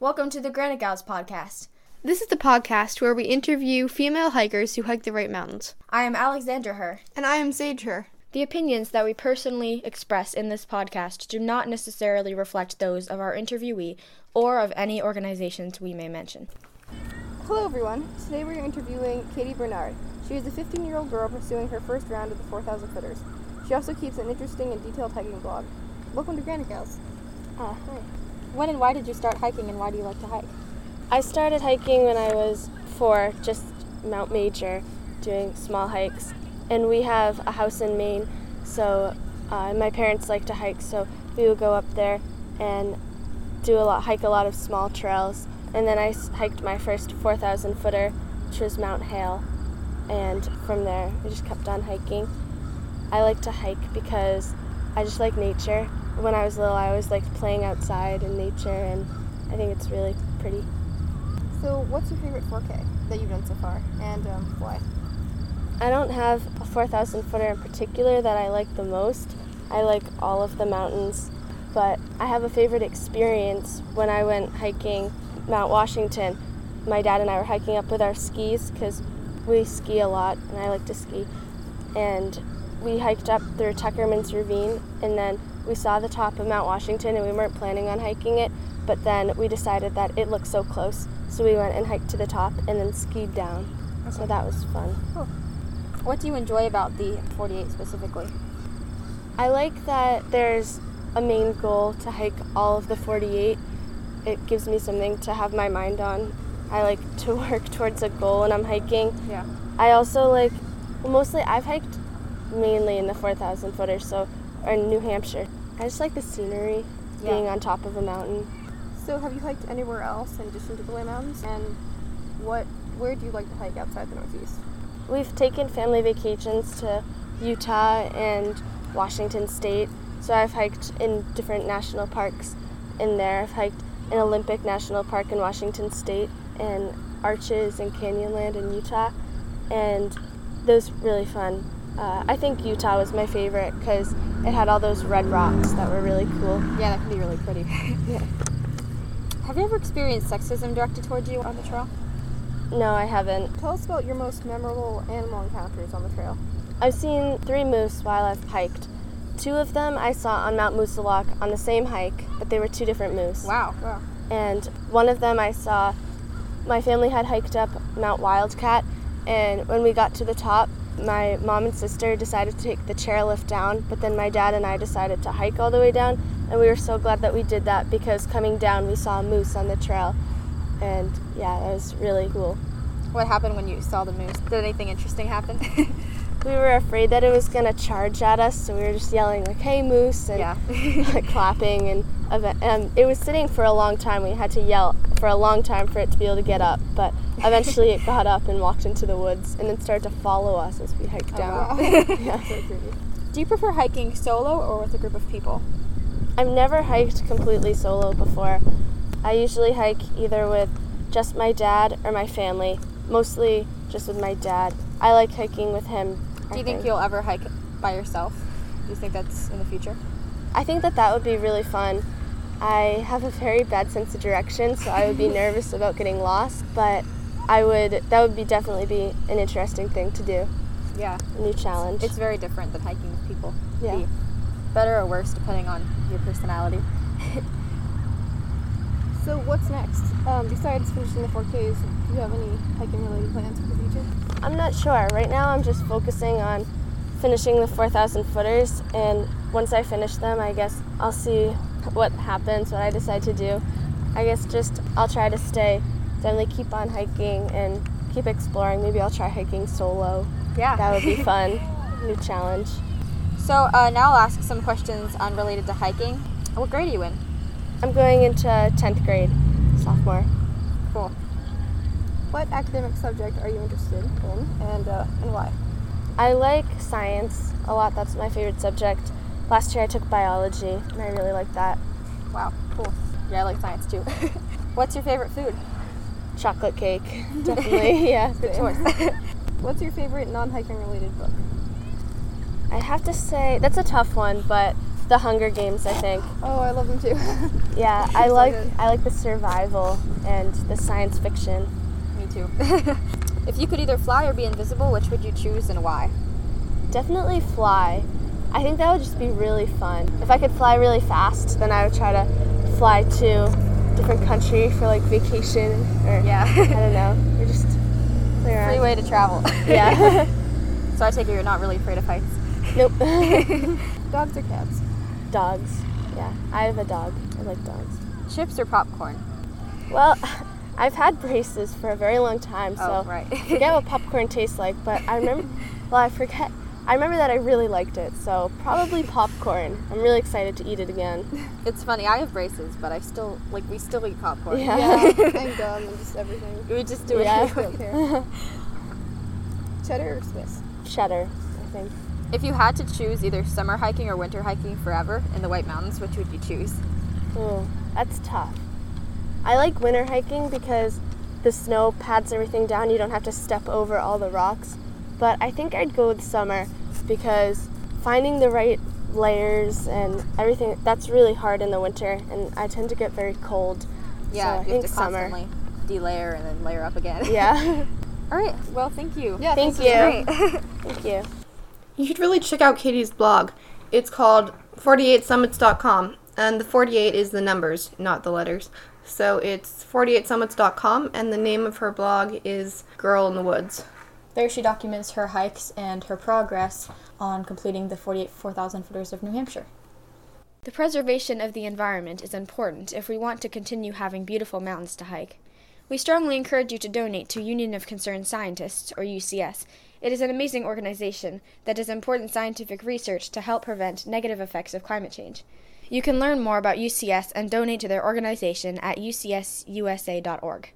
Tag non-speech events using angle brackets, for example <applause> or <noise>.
Welcome to the Granite Gals podcast. This is the podcast where we interview female hikers who hike the White Mountains. I am Alexandra Her. And I am Sage Her. The opinions that we personally express in this podcast do not necessarily reflect those of our interviewee or of any organizations we may mention. Hello, everyone. Today we're interviewing Katie Bernard. She is a 15 year old girl pursuing her first round of the 4,000 footers. She also keeps an interesting and detailed hiking blog. Welcome to Granite Gals. Uh, hi. When and why did you start hiking and why do you like to hike? I started hiking when I was four, just Mount Major, doing small hikes. And we have a house in Maine, so uh, my parents like to hike, so we would go up there and do a lot, hike a lot of small trails. And then I hiked my first 4,000 footer, which was Mount Hale. And from there, I just kept on hiking. I like to hike because I just like nature. When I was little, I always liked playing outside in nature, and I think it's really pretty. So, what's your favorite 4K that you've done so far and um, why? I don't have a 4,000 footer in particular that I like the most. I like all of the mountains, but I have a favorite experience when I went hiking Mount Washington. My dad and I were hiking up with our skis because we ski a lot and I like to ski. And we hiked up through Tuckerman's Ravine and then we saw the top of Mount Washington and we weren't planning on hiking it, but then we decided that it looked so close. So we went and hiked to the top and then skied down. So that was fun. What do you enjoy about the 48 specifically? I like that there's a main goal to hike all of the 48. It gives me something to have my mind on. I like to <laughs> work towards a goal when I'm hiking. Yeah. I also like, well, mostly I've hiked mainly in the 4,000 footers, so, or in New Hampshire. I just like the scenery, Yeah. being on top of a mountain. So, have you hiked anywhere else in addition to the White Mountains? And what, where do you like to hike outside the Northeast? We've taken family vacations to Utah and Washington State. So I've hiked in different national parks in there. I've hiked in Olympic National Park in Washington State and Arches and Canyonland in Utah. And those really fun. Uh, I think Utah was my favorite because it had all those red rocks that were really cool. Yeah, that can be really pretty. <laughs> Yeah. Have you ever experienced sexism directed towards you on the trail? No, I haven't. Tell us about your most memorable animal encounters on the trail. I've seen three moose while I've hiked. Two of them I saw on Mount Moosilauke on the same hike, but they were two different moose. Wow. Wow. And one of them I saw, my family had hiked up Mount Wildcat, and when we got to the top, my mom and sister decided to take the chairlift down, but then my dad and I decided to hike all the way down, and we were so glad that we did that because coming down we saw a moose on the trail, and yeah, that was really cool. What happened when you saw the moose? Did anything interesting happen? <laughs> We were afraid that it was gonna charge at us, so we were just yelling like, "Hey, moose!" and yeah. <laughs> clapping, and eve- um, it was sitting for a long time. We had to yell for a long time for it to be able to get up, but eventually it got up and walked into the woods, and then started to follow us as we hiked down. <laughs> yeah. <laughs> Do you prefer hiking solo or with a group of people? I've never hiked completely solo before. I usually hike either with just my dad or my family, mostly just with my dad. I like hiking with him. Do you think you'll ever hike by yourself? Do you think that's in the future? I think that that would be really fun. I have a very bad sense of direction, so I would be <laughs> nervous about getting lost, but I would that would be definitely be an interesting thing to do. Yeah. A new challenge. It's very different than hiking with people. Yeah. Be better or worse depending on your personality. <laughs> so what's next? Um, besides finishing the 4Ks, do you have any hiking related plans for the future? I'm not sure. Right now I'm just focusing on finishing the 4,000 footers and once I finish them, I guess I'll see what happens, what I decide to do. I guess just I'll try to stay, definitely keep on hiking and keep exploring. Maybe I'll try hiking solo. Yeah. That would be <laughs> fun. New challenge. So uh, now I'll ask some questions unrelated to hiking. What grade are you in? I'm going into 10th grade, sophomore. Cool. What academic subject are you interested in and, uh, and why? I like science a lot. That's my favorite subject. Last year I took biology and I really like that. Wow, cool. Yeah, I like science too. <laughs> What's your favorite food? Chocolate cake, <laughs> definitely. yeah, Good choice. <laughs> What's your favorite non hiking related book? I have to say that's a tough one, but The Hunger Games, I think. Oh, I love them too. Yeah, I like good. I like the survival and the science fiction. Me too. if you could either fly or be invisible, which would you choose and why? Definitely fly. I think that would just be really fun. If I could fly really fast, then I would try to fly to a different country for like vacation or Yeah. <laughs> I don't know, or just play around. Free way to travel. Yeah. <laughs> so I take it you're not really afraid of heights. nope. <laughs> Dogs or cats? dogs. Yeah, I have a dog. I like dogs. Chips or popcorn? Well, I've had braces for a very long time, oh, so oh, right. I forget what popcorn tastes like, but I remember, well, I forget, I remember that I really liked it, so probably popcorn. I'm really excited to eat it again. <laughs> it's funny. I have braces, but I still like we still eat popcorn. Yeah. Yeah, <laughs> and gum and just everything. We just do it. Yeah. I don't. <laughs> Cheddar or Swiss? Cheddar, I think. If you had to choose either summer hiking or winter hiking forever in the White Mountains, which would you choose? Ooh, that's tough. I like winter hiking because the snow pads everything down. You don't have to step over all the rocks. But I think I'd go with summer because finding the right layers and everything that's really hard in the winter and I tend to get very cold. Yeah, so I you think have to summer. constantly delayer and then layer up again. Yeah. <laughs> All right. Well, thank you. Yeah, Thank you. <laughs> Thank you. You should really check out Katie's blog. It's called 48summits.com, and the 48 is the numbers, not the letters. So it's 48summits.com, and the name of her blog is Girl in the Woods. There she documents her hikes and her progress on completing the 48 4,000 footers of New Hampshire. The preservation of the environment is important if we want to continue having beautiful mountains to hike. We strongly encourage you to donate to Union of Concerned Scientists, or UCS. It is an amazing organization that does important scientific research to help prevent negative effects of climate change. You can learn more about UCS and donate to their organization at ucsusa.org.